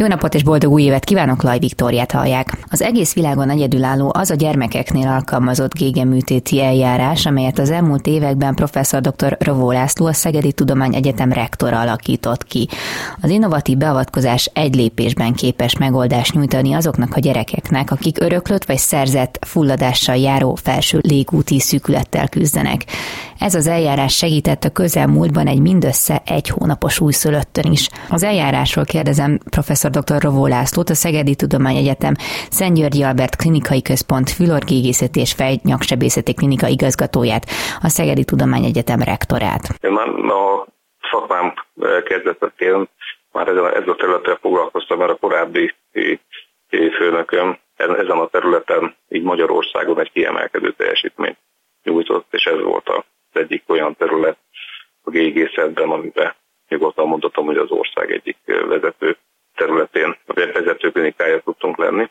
Jó napot és boldog új évet kívánok, Laj Viktóriát hallják. Az egész világon egyedülálló az a gyermekeknél alkalmazott gégeműtéti eljárás, amelyet az elmúlt években professzor dr. Rovó László a Szegedi Egyetem rektora alakított ki. Az innovatív beavatkozás egy lépésben képes megoldást nyújtani azoknak a gyerekeknek, akik öröklött vagy szerzett fulladással járó felső légúti szűkülettel küzdenek. Ez az eljárás segített a közelmúltban egy mindössze egy hónapos újszülöttön is. Az eljárásról kérdezem professzor dr. Rovó Lászlót, a Szegedi Tudományegyetem Szent Györgyi Albert Klinikai Központ fülorgégészeti és fejnyaksebészeti klinika igazgatóját, a Szegedi Tudományegyetem rektorát. Én már a szakmám kezdetén már ezen a, ezzel a területen foglalkoztam, mert a korábbi főnököm ezen a területen így Magyarországon egy kiemelkedő teljesítményt nyújtott, és ez volt az egyik olyan terület a gégészetben, amiben nyugodtan mondhatom, hogy az ország egyik vezető területén, a vezető klinikája tudtunk lenni.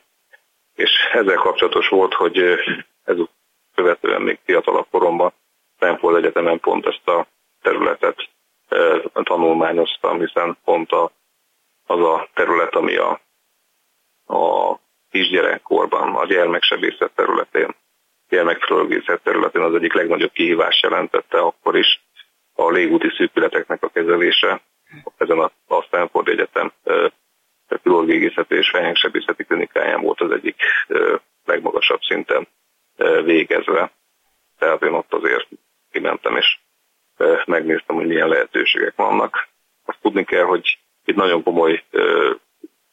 És ezzel kapcsolatos volt, hogy ez követően még fiatalabb koromban Stanford Egyetemen pont ezt a területet tanulmányoztam, hiszen pont a, az a terület, ami a, a kisgyerekkorban, a gyermeksebészet területén gyermekfölgészet területén az egyik legnagyobb kihívás jelentette akkor is a légúti szűkületeknek a kezelése. Ezen a Stanford Egyetem pilorgégészeti és fejhengsebészeti klinikáján volt az egyik legmagasabb szinten végezve. Tehát én ott azért kimentem és megnéztem, hogy milyen lehetőségek vannak. Azt tudni kell, hogy itt nagyon komoly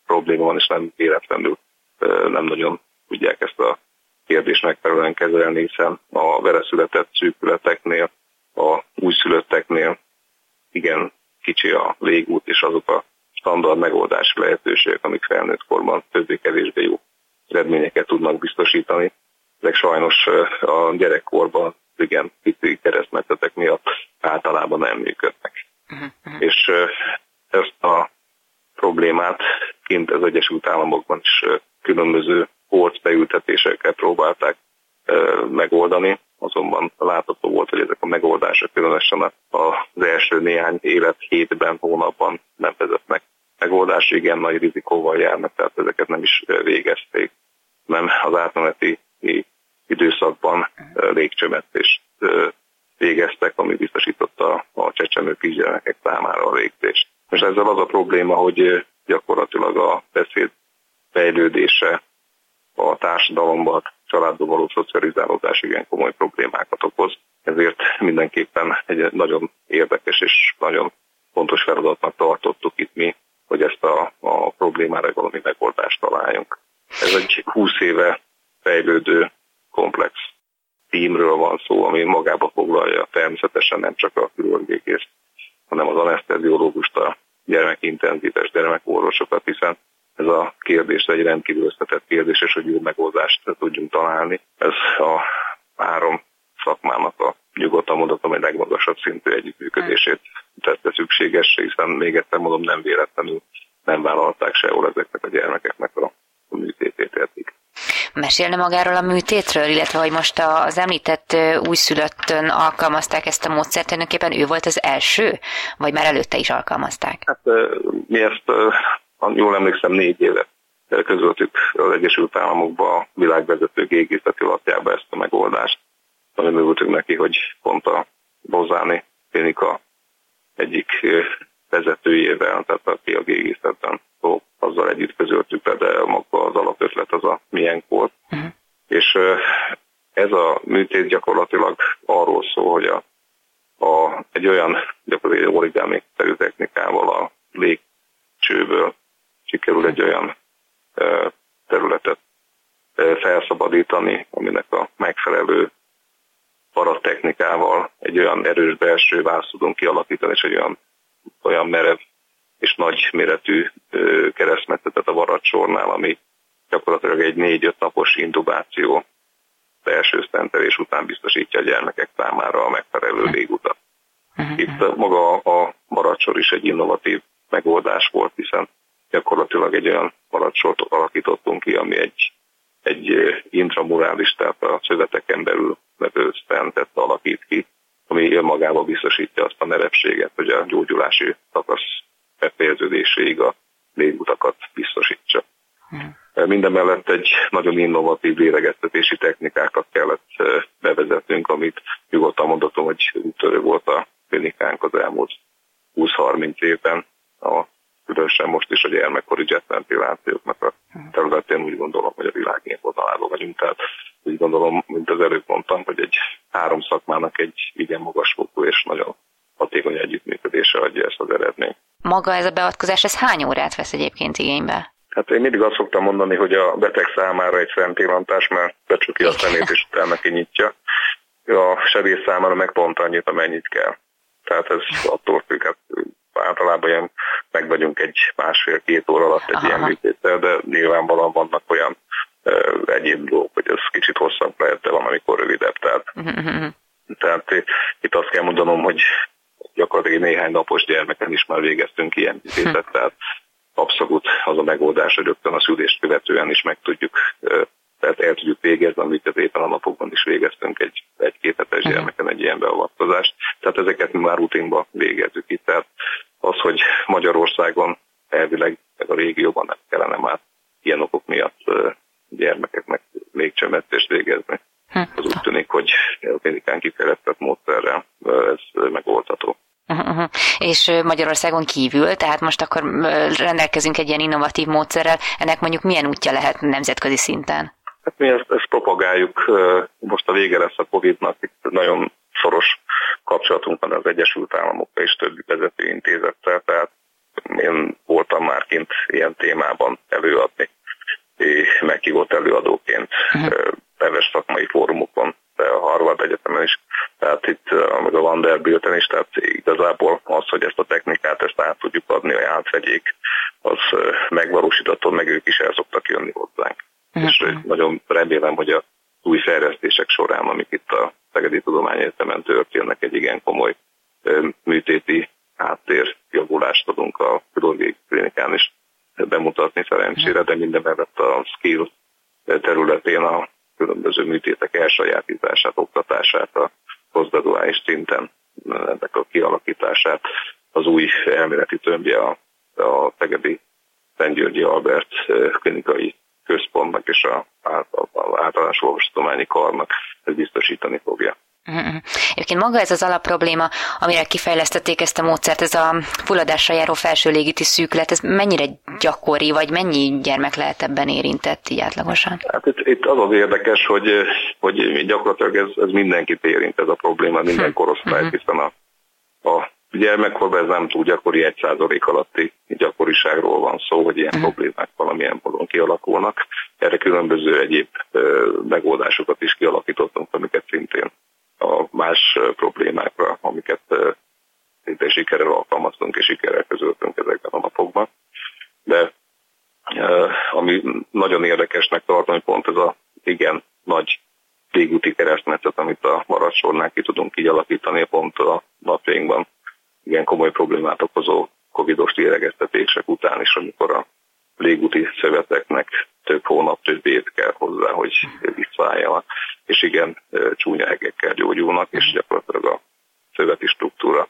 probléma van, és nem véletlenül nem nagyon tudják ezt a kérdést megfelelően kezelni, hiszen a vele született szűkületeknél, a újszülötteknél igen kicsi a légút, és azok a standard megoldási lehetőségek, amik felnőtt korban többé-kevésbé jó eredményeket tudnak biztosítani. Ezek sajnos a gyerekkorban igen pici keresztmetszetek miatt általában nem működnek. Uh-huh. És ezt a problémát kint az Egyesült Államokban is különböző beültetésekkel próbálták megoldani, azonban látható volt, hogy ezek a megoldások különösen az első néhány élet hétben, hónapban nem vezetnek megoldás, igen nagy rizikóval járnak, tehát ezeket nem is végezték. Nem az átmeneti időszakban légcsömetést végeztek, ami biztosította a csecsemő kisgyermekek számára a végzést. És ezzel az a probléma, hogy gyakorlatilag a beszéd fejlődése a társadalomban, a családban való szocializálódás igen komoly problémákat okoz. Ezért mindenképpen egy nagyon érdekes és nagyon fontos feladatnak tartottuk itt mi, hogy ezt a, a problémára valami megoldást találjunk. Ez egy 20 éve fejlődő komplex tímről van szó, ami magába foglalja természetesen nem csak a kirurgékészt, hanem az anesteziológust, a gyermekintenzítes gyermekorvosokat, hiszen ez a kérdés egy rendkívül összetett kérdés, és hogy jó megoldást tudjunk találni. Ez a három szakmának a nyugodtan mondhatom egy legmagasabb szintű együttműködését tette szükséges, hiszen még egyszer mondom, nem véletlenül nem vállalták sehol ezeknek a gyermekeknek a, műtétét eddig. Mesélne magáról a műtétről, illetve hogy most az említett újszülöttön alkalmazták ezt a módszert, tulajdonképpen ő volt az első, vagy már előtte is alkalmazták? Hát mi ezt jól emlékszem, négy éve közöltük az Egyesült Államokba a világvezető gégészeti lapjába ezt a megoldást. Nagyon örültünk neki, hogy pont a Bozáni klinika egyik vezetőjével, tehát a gégészetben szó, azzal együtt közöltük be, de maga az alapötlet az a milyen volt. Uh-huh. És ez a műtét gyakorlatilag arról szól, hogy a, a, egy olyan gyakorlatilag origami technikával a légcsőből sikerül egy olyan területet felszabadítani, aminek a megfelelő paratechnikával egy olyan erős belső választ tudunk kialakítani, és egy olyan, olyan merev és nagy méretű keresztmetszetet a varadsornál, ami gyakorlatilag egy négy-öt napos intubáció belső szentelés után biztosítja a gyermekek számára a megfelelő légutat. Itt maga a maradsor is egy innovatív megoldás volt, hiszen gyakorlatilag egy olyan palacsort alakítottunk ki, ami egy, egy intramurális, tehát a szöveteken belül levő szentet alakít ki, ami önmagában biztosítja azt a merevséget, hogy a gyógyulási szakasz befejeződéséig a légutakat biztosítsa. Hmm. Minden mellett egy nagyon innovatív lélegeztetési technikákat kellett bevezetnünk, amit nyugodtan mondhatom, hogy úttörő volt a klinikánk az elmúlt 20-30 évben. A, különösen most is a gyermekkori jetventilációknak a területén úgy gondolom, hogy a világ vonalában vagyunk. Tehát úgy gondolom, mint az előbb mondtam, hogy egy három szakmának egy igen magas fokú és nagyon hatékony együttműködése adja ezt az eredményt. Maga ez a beavatkozás, ez hány órát vesz egyébként igénybe? Hát én mindig azt szoktam mondani, hogy a beteg számára egy szempillantás, mert becsukja a szemét és utána kinyitja. A sebész számára meg pont annyit, amennyit kell. Tehát ez attól függ, hát általában ilyen meg vagyunk egy másfél-két óra alatt egy Aha. ilyen műtéttel, de nyilvánvalóan vannak olyan uh, egyéb dolgok, hogy ez kicsit hosszabb lehet, de van, amikor rövidebb. Tehát, uh-huh. tehát itt azt kell mondanom, hogy gyakorlatilag néhány napos gyermeken is már végeztünk ilyen műtétet, uh-huh. tehát abszolút az a megoldás, hogy rögtön a szülést követően is meg tudjuk, tehát el tudjuk végezni, amit az éppen a napokban is végeztünk egy, egy-két hetes uh-huh. gyermeken egy ilyen beavatkozást. Tehát ezeket mi már rutinban végezzük itt. Tehát az, hogy Magyarországon elvileg meg a régióban nem kellene már ilyen okok miatt gyermekeknek még csemettést végezni. Hm. Az úgy tűnik, hogy a klinikán kifejlesztett módszerrel ez megoldható. Uh-huh. És Magyarországon kívül, tehát most akkor rendelkezünk egy ilyen innovatív módszerrel, ennek mondjuk milyen útja lehet nemzetközi szinten? Hát mi ezt, ezt propagáljuk, most a vége lesz a Covid-nak, itt nagyon kapcsolatunk van az Egyesült Államokkal és többi vezető intézettel, tehát én voltam már kint ilyen témában előadni, meghívott előadóként uh-huh. neves szakmai fórumokon, de a Harvard Egyetemen is, tehát itt meg a Vanderbilten is, tehát igazából az, hogy ezt a technikát, ezt át tudjuk adni, hogy átvegyék, az megvalósítható, meg ők is el szoktak jönni hozzánk. Uh-huh. És nagyon remélem, hogy a új fejlesztések során, amik itt a Szegedi Tudományegyetemen történnek, egy igen komoly műtéti háttér tudunk a chirurgiai klinikán is bemutatni szerencsére, de minden mellett a skill területén a különböző műtétek elsajátítását, oktatását, a posztgraduális szinten ennek a kialakítását, az új elméleti tömbje a, a Tegedi Szentgyörgyi Albert klinikai központnak és a, a, általános orvostudományi karnak ez biztosítani fogja. Uh-huh. Egyébként maga ez az alapprobléma, amire kifejlesztették ezt a módszert, ez a fulladásra járó felső légiti szűkület, ez mennyire gyakori, vagy mennyi gyermek lehet ebben érintett így átlagosan? Hát itt, itt az az érdekes, hogy, hogy gyakorlatilag ez, ez mindenkit érint ez a probléma, minden hm. korosztály, uh-huh. hiszen a, a gyermekkorban ez nem túl gyakori, egy százalék alatti gyakoriságról van szó, hogy ilyen uh-huh. problémák valamilyen módon kialakulnak. Erre különböző egyéb megoldásokat is kialakítottunk, amiket szintén a más problémákra, amiket szinte sikerrel alkalmaztunk és sikerrel közöltünk ezekben a napokban. De ami nagyon érdekesnek tartom, hogy pont ez a igen nagy légúti keresztmetszet, amit a maradsornál ki tudunk így alakítani, pont a napjainkban igen komoly problémát okozó covidos lélegeztetések után is, amikor a légúti szöveteknek több hónap, több év kell hozzá, hogy visszaálljanak, és igen, csúnya hegekkel gyógyulnak, és gyakorlatilag a szöveti struktúra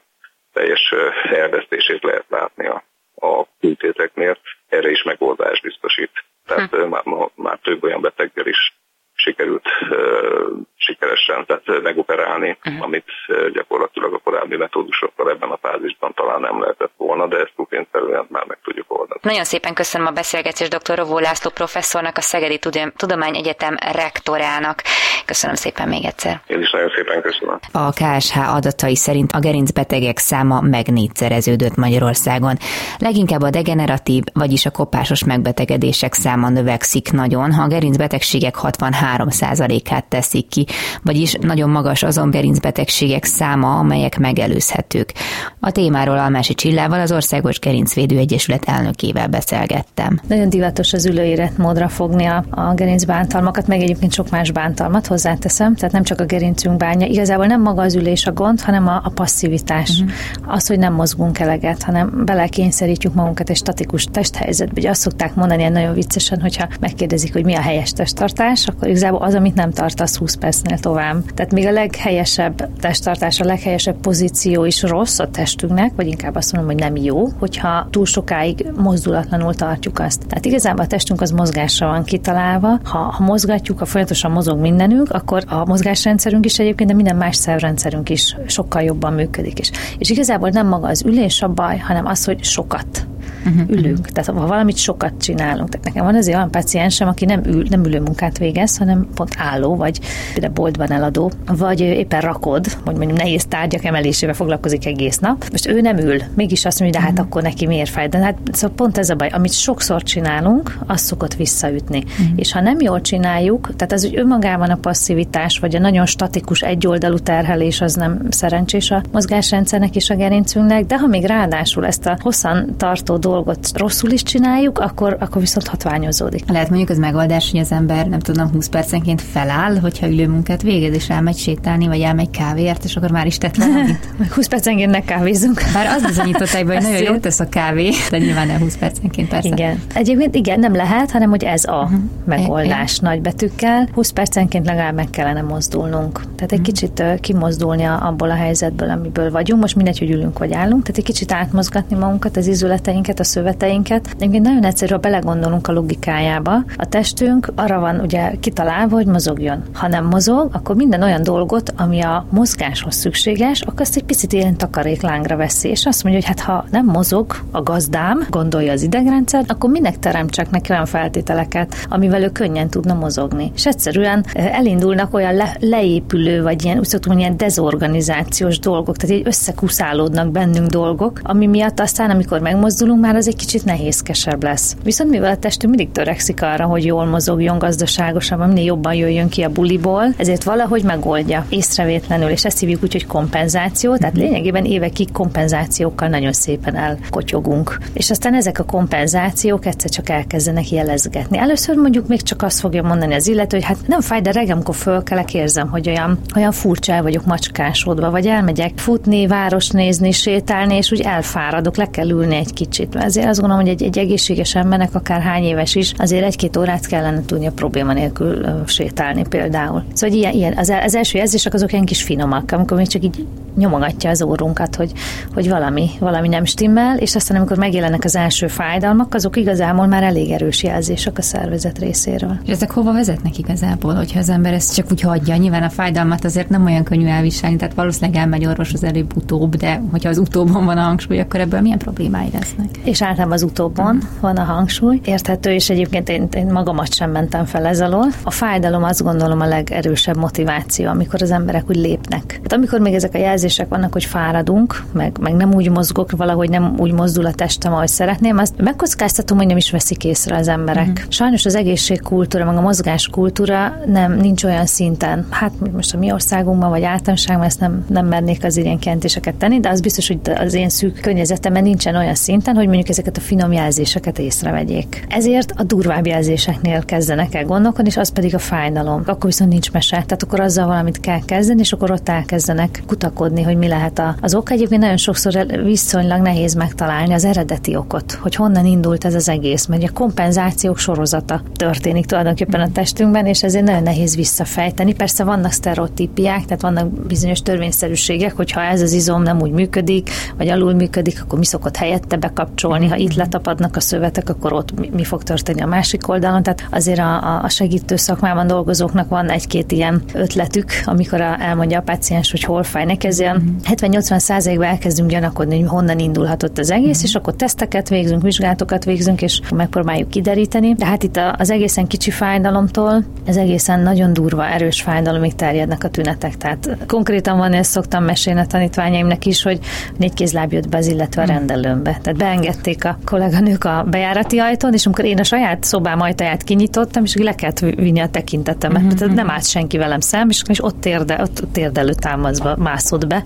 teljes elvesztését lehet látni a, a műtéteknél. Erre is megoldás biztosít. Tehát hm. már, már több olyan beteggel is sikerült uh, sikeresen tehát megoperálni, uh-huh. amit uh, gyakorlatilag a korábbi metódusokkal ebben a fázisban talán nem lehetett volna, de ezt rutinszerűen már meg tudjuk oldani. Nagyon szépen köszönöm a beszélgetést dr. Rovó László professzornak, a Szegedi Tudományegyetem rektorának. Köszönöm szépen még egyszer. Én is nagyon szépen köszönöm. A KSH adatai szerint a gerincbetegek száma megnégyszereződött Magyarországon. Leginkább a degeneratív, vagyis a kopásos megbetegedések száma növekszik nagyon, ha a gerincbetegségek 63%-át teszik ki, vagyis nagyon magas azon gerincbetegségek száma, amelyek megelőzhetők. A témáról Almási Csillával, az Országos Gerincvédelmi Segédő Egyesület elnökével beszélgettem. Nagyon divatos az ülőéret módra fogni a, a gerincbántalmakat, meg egyébként sok más bántalmat hozzáteszem, tehát nem csak a gerincünk bánja. Igazából nem maga az ülés a gond, hanem a, a passzivitás. Uh-huh. Az, hogy nem mozgunk eleget, hanem belekényszerítjük magunkat egy statikus testhelyzetbe. Ugye azt szokták mondani ilyen nagyon viccesen, hogyha megkérdezik, hogy mi a helyes testtartás, akkor igazából az, amit nem tartasz 20 percnél tovább. Tehát még a leghelyesebb testtartás, a leghelyesebb pozíció is rossz a testünknek, vagy inkább azt mondom, hogy nem jó, hogyha túl sokáig mozdulatlanul tartjuk azt. Tehát igazából a testünk az mozgásra van kitalálva. Ha, ha mozgatjuk, ha folyamatosan mozog mindenünk, akkor a mozgásrendszerünk is egyébként, de minden más szervrendszerünk is sokkal jobban működik. És, és igazából nem maga az ülés a baj, hanem az, hogy sokat uh-huh. ülünk. Tehát ha valamit sokat csinálunk. Tehát nekem van azért olyan paciensem, aki nem, ül, nem ülő munkát végez, hanem pont álló, vagy például boltban eladó, vagy éppen rakod, vagy mondjuk nehéz tárgyak emelésével foglalkozik egész nap. Most ő nem ül, mégis azt mondja, de hát uh-huh. akkor neki miért fáj. De hát szóval pont ez a baj, amit sokszor csinálunk, az szokott visszaütni. Uh-huh. És ha nem jól csináljuk, tehát az, hogy önmagában a passzivitás, vagy a nagyon statikus egyoldalú terhelés, az nem szerencsés a mozgásrendszernek és a gerincünknek, de ha még ráadásul ezt a hosszan tartó dolgot rosszul is csináljuk, akkor, akkor viszont hatványozódik. Lehet mondjuk az megoldás, hogy az ember nem tudom, 20 percenként feláll, hogyha ülő munkát végez, és elmegy sétálni, vagy elmegy kávéért, és akkor már is tett valamit. 20 percenként ne kávézzunk. Bár azt bizonyították, hogy nagyon jót tesz a kávé, de nyilván nem 20 percenként persze. Igen. Egyébként igen, nem lehet, hanem hogy ez a uh-huh. megoldás nagy betűkkel. 20 percenként legalább meg kellene mozdulnunk. Tehát egy uh-huh. kicsit kimozdulni abból a helyzetből, amiből vagyunk. Most mindegy, hogy ülünk vagy állunk. Tehát egy kicsit átmozgatni magunkat, az izületeinket, a szöveteinket. Egyébként nagyon egyszerű, ha belegondolunk a logikájába. A testünk arra van ugye kitalálva, hogy mozogjon. Ha nem mozog, akkor minden olyan dolgot, ami a mozgáshoz szükséges, akkor azt egy picit ilyen takaréklángra veszi. És azt mondja, hogy hát ha nem mozog a gazdám, gondolja az idegrendszer, akkor minek teremtsek neki olyan feltételeket, amivel ő könnyen tudna mozogni. És egyszerűen elindulnak olyan le, leépülő, vagy ilyen, úgy szoktunk, ilyen dezorganizációs dolgok, tehát így összekuszálódnak bennünk dolgok, ami miatt aztán, amikor megmozdulunk, már az egy kicsit nehézkesebb lesz. Viszont mivel a testünk mindig törekszik arra, hogy jól mozogjon gazdaságosabban, minél jobban jöjjön ki a buliból, ezért valahogy megoldja észrevétlenül, és ezt hívjuk úgy, hogy kompenzáció, tehát mhm. lényegében évekig kompenzációkkal nagyon szépen elkotyogunk. És aztán ezek a kompenzációk egyszer csak elkezdenek jelezgetni. Először mondjuk még csak azt fogja mondani az illető, hogy hát nem fáj, de reggel, amikor fölkelek, érzem, hogy olyan, olyan furcsa el vagyok macskásodva, vagy elmegyek futni, város nézni, sétálni, és úgy elfáradok, le kell ülni egy kicsit. Ezért azt gondolom, hogy egy, egy egészséges embernek akár hány éves is, azért egy-két órát kellene tudnia probléma nélkül sétálni például. Szóval ilyen, ilyen az, az első érzések azok ilyen kis finomak, amikor még csak így nyomogatja az órunkat, hogy, hogy valami, valami nem stimmel, és aztán amikor megjelennek az első fájdalmak, azok igazából már elég erős jelzések a szervezet részéről. És ezek hova vezetnek igazából, hogyha az ember ezt csak úgy hagyja? Nyilván a fájdalmat azért nem olyan könnyű elviselni, tehát valószínűleg elmegy orvoshoz előbb-utóbb, de hogyha az utóbban van a hangsúly, akkor ebből milyen problémái lesznek? És általában az utóbban uh-huh. van a hangsúly. Érthető, és egyébként én, én magamat sem mentem fel ez alól. A fájdalom azt gondolom a legerősebb motiváció, amikor az emberek úgy lépnek. Tehát amikor még ezek a jelzések vannak, hogy fáradunk, meg, meg nem úgy mozgok, valahogy nem úgy mozdul a testem, ahogy szeretném, azt megkockáztatom, hogy nem is veszik észre az emberek. Uh-huh. Sajnos az egészségkultúra, meg a mozgáskultúra nem nincs olyan szinten. Hát most a mi országunkban, vagy általánosságban ezt nem, nem mernék az ilyen kentéseket tenni, de az biztos, hogy az én szűk környezetemben nincsen olyan szinten, hogy mondjuk ezeket a finom jelzéseket észrevegyék. Ezért a durvább jelzéseknél kezdenek el gondolkodni, és az pedig a fájdalom. Akkor viszont nincs mese, tehát akkor azzal valamit kell kezdeni, és akkor ott elkezdenek kutakodni, hogy mi lehet az ok. Egyébként nagyon sokszor viszonylag nehéz megtalálni az eredeti okot, hogy honnan indult ez az egész, mert a kompenzációk sorozata történik tulajdonképpen a testünkben, és ezért nagyon nehéz visszafejteni. Persze vannak sztereotípiák, tehát vannak bizonyos törvényszerűségek, hogyha ez az izom nem úgy működik, vagy alul működik, akkor mi szokott helyette bekapcsolni, ha itt letapadnak a szövetek, akkor ott mi, mi fog történni a másik oldalon. Tehát azért a, a segítő szakmában dolgozóknak van egy-két ilyen ötletük, amikor a, elmondja a paciens, hogy hol fáj neki. Ez ilyen 70-80 százalékban elkezdünk gyanakodni, hogy honnan indulhatott az egész, és akkor teszteket végzünk, vizsgálatokat végzünk, és megpróbáljuk kideríteni. De hát itt az egészen kicsi fájdalomtól, ez egészen nagyon durva, erős fájdalomig terjednek a tünetek. Tehát konkrétan van, ezt szoktam mesélni a tanítványaimnak is, hogy négy kézláb jött be az illetve a rendelőmbe. Tehát beenged beengedték a kolléganők a bejárati ajtón, és amikor én a saját szobám ajtaját kinyitottam, és le kellett vinni a tekintetemet, mm-hmm. tehát nem állt senki velem szem, és, és ott, térde, ott térdelő támaszba mászott be.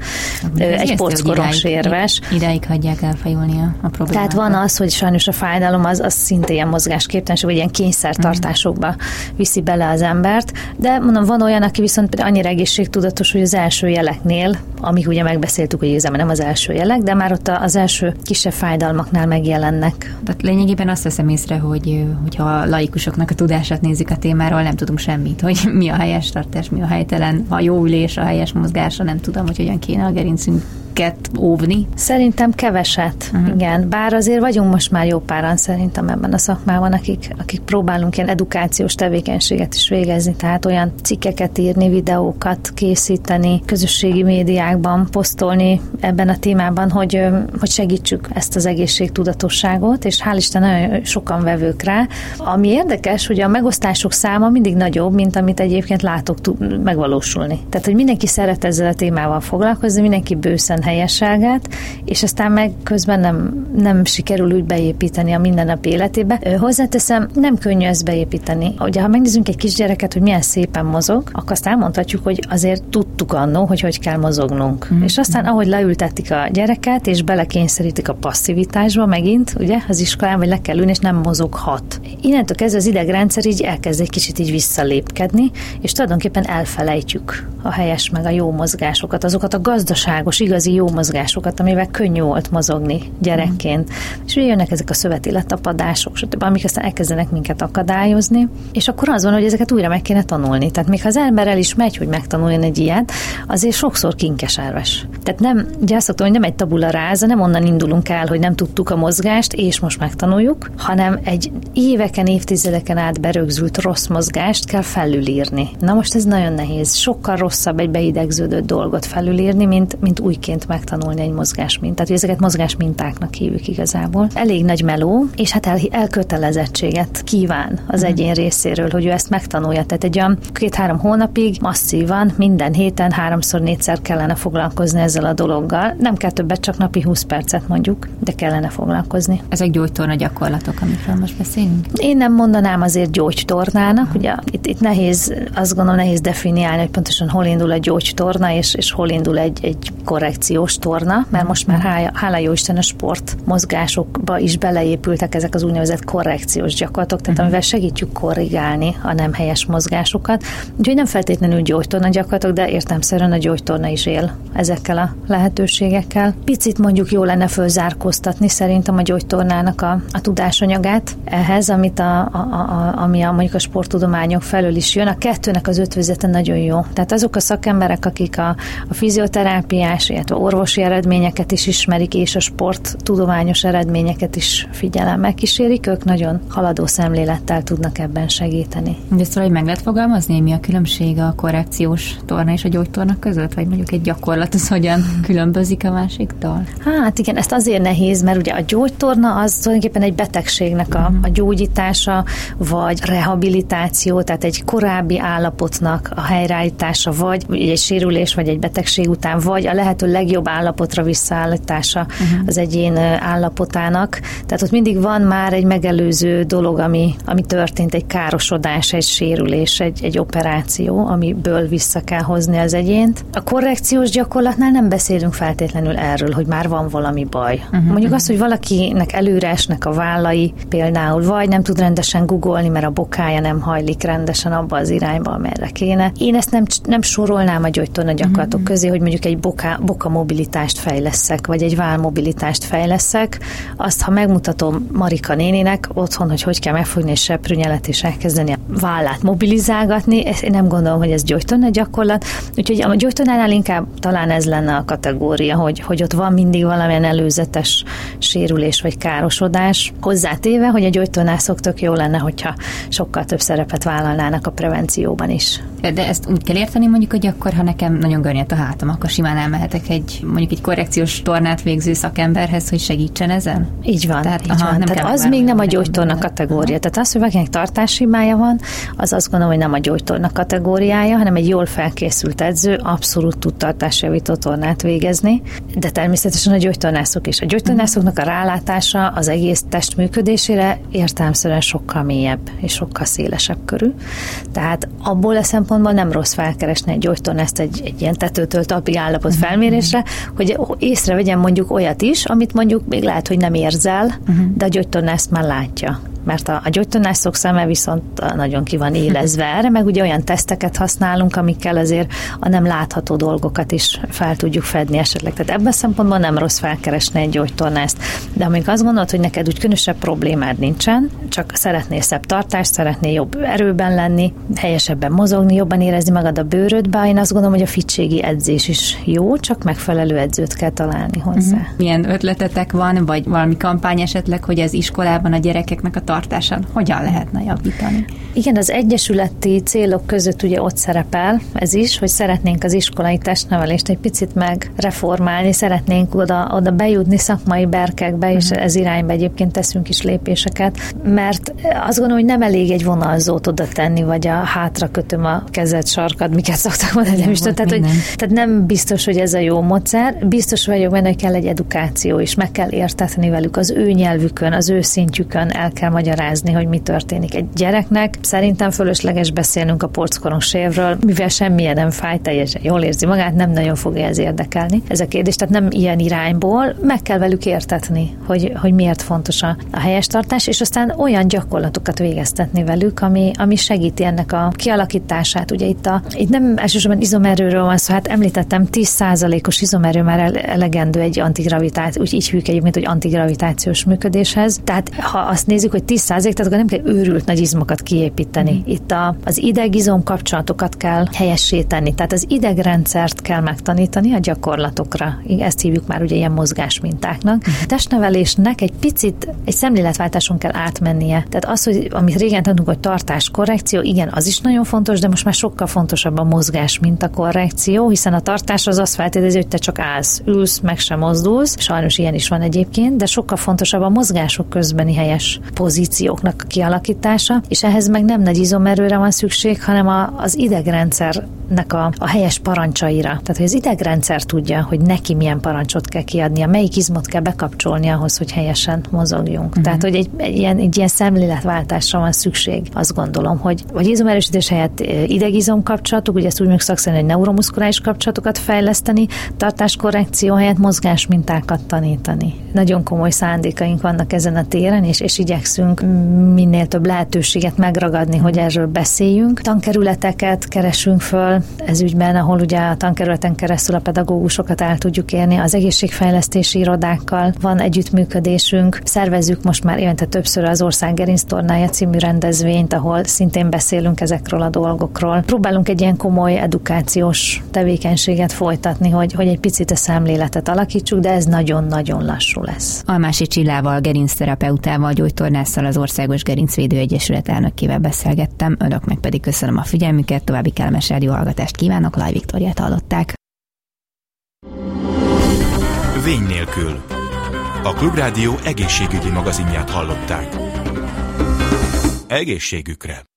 Ez egy porckoros érves. Ideig hagyják elfajulni a, a problémát. Tehát van az, hogy sajnos a fájdalom az, az szinte ilyen mozgásképtelenség, vagy ilyen kényszertartásokba mm. viszi bele az embert, de mondom, van olyan, aki viszont annyira egészségtudatos, hogy az első jeleknél, amik ugye megbeszéltük, hogy igazából nem az első jelek, de már ott az első kisebb fájdalmaknál megjelennek. Tehát lényegében azt veszem észre, hogy hogyha a laikusoknak a tudását nézik a témáról, nem tudunk semmit, hogy mi a helyes tartás, mi a helytelen, a jó ülés, a helyes mozgása, nem tudom, hogy hogyan kéne a gerincünk gyermekeket óvni? Szerintem keveset, uh-huh. igen. Bár azért vagyunk most már jó páran szerintem ebben a szakmában, akik, akik próbálunk ilyen edukációs tevékenységet is végezni, tehát olyan cikkeket írni, videókat készíteni, közösségi médiákban posztolni ebben a témában, hogy, hogy segítsük ezt az egészségtudatosságot, és hál' Isten nagyon sokan vevők rá. Ami érdekes, hogy a megosztások száma mindig nagyobb, mint amit egyébként látok megvalósulni. Tehát, hogy mindenki szeret ezzel a témával foglalkozni, mindenki bőszen helyesságát, és aztán meg közben nem, nem sikerül úgy beépíteni a mindennapi életébe. Hozzáteszem, nem könnyű ezt beépíteni. Ugye, ha megnézzünk egy kisgyereket, hogy milyen szépen mozog, akkor azt elmondhatjuk, hogy azért tudtuk annó, hogy hogy kell mozognunk. Mm. És aztán, ahogy leültetik a gyereket, és belekényszerítik a passzivitásba megint, ugye, az iskolán, vagy le kell ülni, és nem mozoghat. Innentől kezdve az idegrendszer így elkezd egy kicsit így visszalépkedni, és tulajdonképpen elfelejtjük a helyes meg a jó mozgásokat, azokat a gazdaságos, igazi igazi jó mozgásokat, amivel könnyű volt mozogni gyerekként. Mm. És ugye jönnek ezek a szöveti letapadások, stb., amik aztán elkezdenek minket akadályozni, és akkor az van, hogy ezeket újra meg kéne tanulni. Tehát még ha az ember el is megy, hogy megtanuljon egy ilyet, azért sokszor kinkeserves. Tehát nem, ugye azt szoktam, hogy nem egy tabula ráza, nem onnan indulunk el, hogy nem tudtuk a mozgást, és most megtanuljuk, hanem egy éveken, évtizedeken át berögzült rossz mozgást kell felülírni. Na most ez nagyon nehéz. Sokkal rosszabb egy beidegződött dolgot felülírni, mint, mint újként ként megtanulni egy mozgásmintát. Ezeket mozgásmintáknak hívjuk igazából. Elég nagy meló, és hát el, elkötelezettséget kíván az uh-huh. egyén részéről, hogy ő ezt megtanulja. Tehát egy olyan két-három hónapig masszívan, minden héten háromszor, négyszer kellene foglalkozni ezzel a dologgal. Nem kell többet, csak napi 20 percet mondjuk, de kellene foglalkozni. Ezek gyógytorna gyakorlatok, amikről most beszélünk? Én nem mondanám azért gyógytornának, ugye itt, itt nehéz, azt gondolom nehéz definiálni, hogy pontosan hol indul a gyógytorna, és, és hol indul egy, egy korrekció korrekciós torna, mert most már hála, hála jó Isten a sport mozgásokba is beleépültek ezek az úgynevezett korrekciós gyakorlatok, tehát uh-huh. amivel segítjük korrigálni a nem helyes mozgásokat. Úgyhogy nem feltétlenül gyógytorna gyakorlatok, de értelmszerűen a gyógytorna is él ezekkel a lehetőségekkel. Picit mondjuk jó lenne fölzárkóztatni szerintem a gyógytornának a, a tudásanyagát ehhez, amit a, a, a, ami a, mondjuk a sporttudományok felől is jön. A kettőnek az ötvözete nagyon jó. Tehát azok a szakemberek, akik a, a fizioterápiás, illetve orvosi eredményeket is ismerik, és a sport tudományos eredményeket is figyelemmel kísérik, ők nagyon haladó szemlélettel tudnak ebben segíteni. De szóval, hogy meg lehet fogalmazni, mi a különbség a korrekciós torna és a gyógytorna között, vagy mondjuk egy gyakorlat az hogyan különbözik a másiktól? Hát igen, ezt azért nehéz, mert ugye a gyógytorna az tulajdonképpen egy betegségnek a, a gyógyítása, vagy rehabilitáció, tehát egy korábbi állapotnak a helyreállítása, vagy egy sérülés, vagy egy betegség után, vagy a lehető legjobb legjobb állapotra visszaállítása uh-huh. az egyén állapotának. Tehát ott mindig van már egy megelőző dolog, ami, ami történt, egy károsodás, egy sérülés, egy, egy operáció, amiből vissza kell hozni az egyént. A korrekciós gyakorlatnál nem beszélünk feltétlenül erről, hogy már van valami baj. Uh-huh. Mondjuk azt, hogy valakinek előre esnek a vállai például, vagy nem tud rendesen googolni, mert a bokája nem hajlik rendesen abba az irányba, amerre kéne. Én ezt nem, nem sorolnám a gyógytorna gyakorlatok uh-huh. közé, hogy mondjuk egy boka, boka mobilitást fejleszek, vagy egy válmobilitást fejleszek, azt, ha megmutatom Marika néninek otthon, hogy hogy kell megfogni egy seprűnyelet és elkezdeni a vállát mobilizálgatni, ezt én nem gondolom, hogy ez gyógytorna gyakorlat, úgyhogy a gyógytornánál inkább talán ez lenne a kategória, hogy, hogy ott van mindig valamilyen előzetes sérülés vagy károsodás. Hozzátéve, hogy a gyógytornászok tök jó lenne, hogyha sokkal több szerepet vállalnának a prevencióban is. De ezt úgy kell érteni mondjuk, hogy akkor, ha nekem nagyon görnyed a hátam, akkor simán elmehetek egy mondjuk egy korrekciós tornát végző szakemberhez, hogy segítsen ezen? Így van. Tehát, így aha, van. Nem Tehát az még nem a gyógytorna kategória. Tehát az, hogy valakinek tartásimája van, az azt gondolom, hogy nem a gyógytorna kategóriája, hanem egy jól felkészült edző abszolút tud tartásjavító tornát végezni, de természetesen a gyógytornászok is. A gyógytornászoknak a rálátása az egész test működésére értelmszerűen sokkal mélyebb és sokkal szélesebb körül. Tehát abból a szempontból nem rossz felkeresni egy gyógytornászt egy, egy ilyen tetőtől talpig állapot mhm. felmérésre, hogy észrevegyen mondjuk olyat is, amit mondjuk még lehet, hogy nem érzel, uh-huh. de a gyógytornász már látja mert a, a gyógytornászok szeme viszont nagyon ki van élezve erre, meg ugye olyan teszteket használunk, amikkel azért a nem látható dolgokat is fel tudjuk fedni esetleg. Tehát ebben a szempontból nem rossz felkeresni egy gyógytornászt. De amíg azt gondolod, hogy neked úgy különösebb problémád nincsen, csak szeretnél szebb tartást, szeretnél jobb erőben lenni, helyesebben mozogni, jobban érezni magad a bőrödbe, én azt gondolom, hogy a fitségi edzés is jó, csak megfelelő edzőt kell találni hozzá. Uh-huh. Milyen ötletetek van, vagy valami kampány esetleg, hogy az iskolában a gyerekeknek a tartásán hogyan lehetne javítani? Igen, az egyesületi célok között ugye ott szerepel ez is, hogy szeretnénk az iskolai testnevelést egy picit megreformálni, szeretnénk oda, oda bejutni szakmai berkekbe, és uh-huh. ez irányba egyébként teszünk is lépéseket, mert azt gondolom, hogy nem elég egy vonalzót oda tenni, vagy a hátra kötöm a kezed sarkad, miket szoktak mondani, nem is tehát, hogy, tehát nem biztos, hogy ez a jó módszer, biztos vagyok benne, hogy kell egy edukáció is, meg kell értetni velük az ő nyelvükön, az ő szintjükön el kell magyarázni, hogy mi történik egy gyereknek. Szerintem fölösleges beszélnünk a porckoros évről, mivel semmilyen nem fáj, teljesen jól érzi magát, nem nagyon fogja ez érdekelni. Ez a kérdés, tehát nem ilyen irányból, meg kell velük értetni, hogy, hogy miért fontos a, a helyes tartás, és aztán olyan gyakorlatokat végeztetni velük, ami, ami segíti ennek a kialakítását. Ugye itt, a, itt nem elsősorban izomerőről van szó, hát említettem 10%-os izomerő már elegendő egy antigravitáció, úgy így hűk egyébként, hogy antigravitációs működéshez. Tehát ha azt nézzük, hogy 10 tehát akkor nem kell őrült nagy izmokat kiépíteni. Mm. Itt a, az idegizom kapcsolatokat kell helyessé tenni. Tehát az idegrendszert kell megtanítani a gyakorlatokra. Ezt hívjuk már ugye ilyen mozgásmintáknak. Mm. A testnevelésnek egy picit egy szemléletváltáson kell átmennie. Tehát az, hogy amit régen tanulunk, hogy tartás korrekció, igen, az is nagyon fontos, de most már sokkal fontosabb a mozgás, mint a korrekció, hiszen a tartás az azt feltételezi, hogy te csak állsz, ülsz, meg sem mozdulsz. Sajnos ilyen is van egyébként, de sokkal fontosabb a mozgások közbeni helyes pozícióknak a kialakítása, és ehhez meg nem nagy izomerőre van szükség, hanem a, az idegrendszernek a, a helyes parancsaira. Tehát, hogy az idegrendszer tudja, hogy neki milyen parancsot kell kiadnia, melyik izmot kell bekapcsolni ahhoz, hogy helyesen mozogjunk. Uh-huh. Tehát, hogy egy, egy, ilyen, egy ilyen szemléletváltásra van szükség. Azt gondolom, hogy vagy izomerősítés helyett idegizom kapcsolatok, ugye ezt úgy meg szakszerűen, hogy neuromuszkuláris kapcsolatokat fejleszteni, tartáskorrekció helyett mozgásmintákat tanítani. Nagyon komoly szándékaink vannak ezen a téren, és, és igyekszünk minél több lehetőséget megragadni, hogy erről beszéljünk. Tankerületeket keresünk föl ez ügyben, ahol ugye a tankerületen keresztül a pedagógusokat el tudjuk érni. Az egészségfejlesztési irodákkal van együttműködésünk. Szervezzük most már évente többször az Ország Gerinc Tornája című rendezvényt, ahol szintén beszélünk ezekről a dolgokról. Próbálunk egy ilyen komoly edukációs tevékenységet folytatni, hogy, hogy egy picit a szemléletet alakítsuk, de ez nagyon-nagyon lassú lesz. Almási Csillával, gerincterapeutával, gyógytornásszal az Országos Gerincvédő Egyesület elnökével beszélgettem, önök meg pedig köszönöm a figyelmüket, további kellemes hallgatást kívánok, Laj Viktoriát hallották. Vény nélkül. A Klubrádió egészségügyi magazinját hallották. Egészségükre!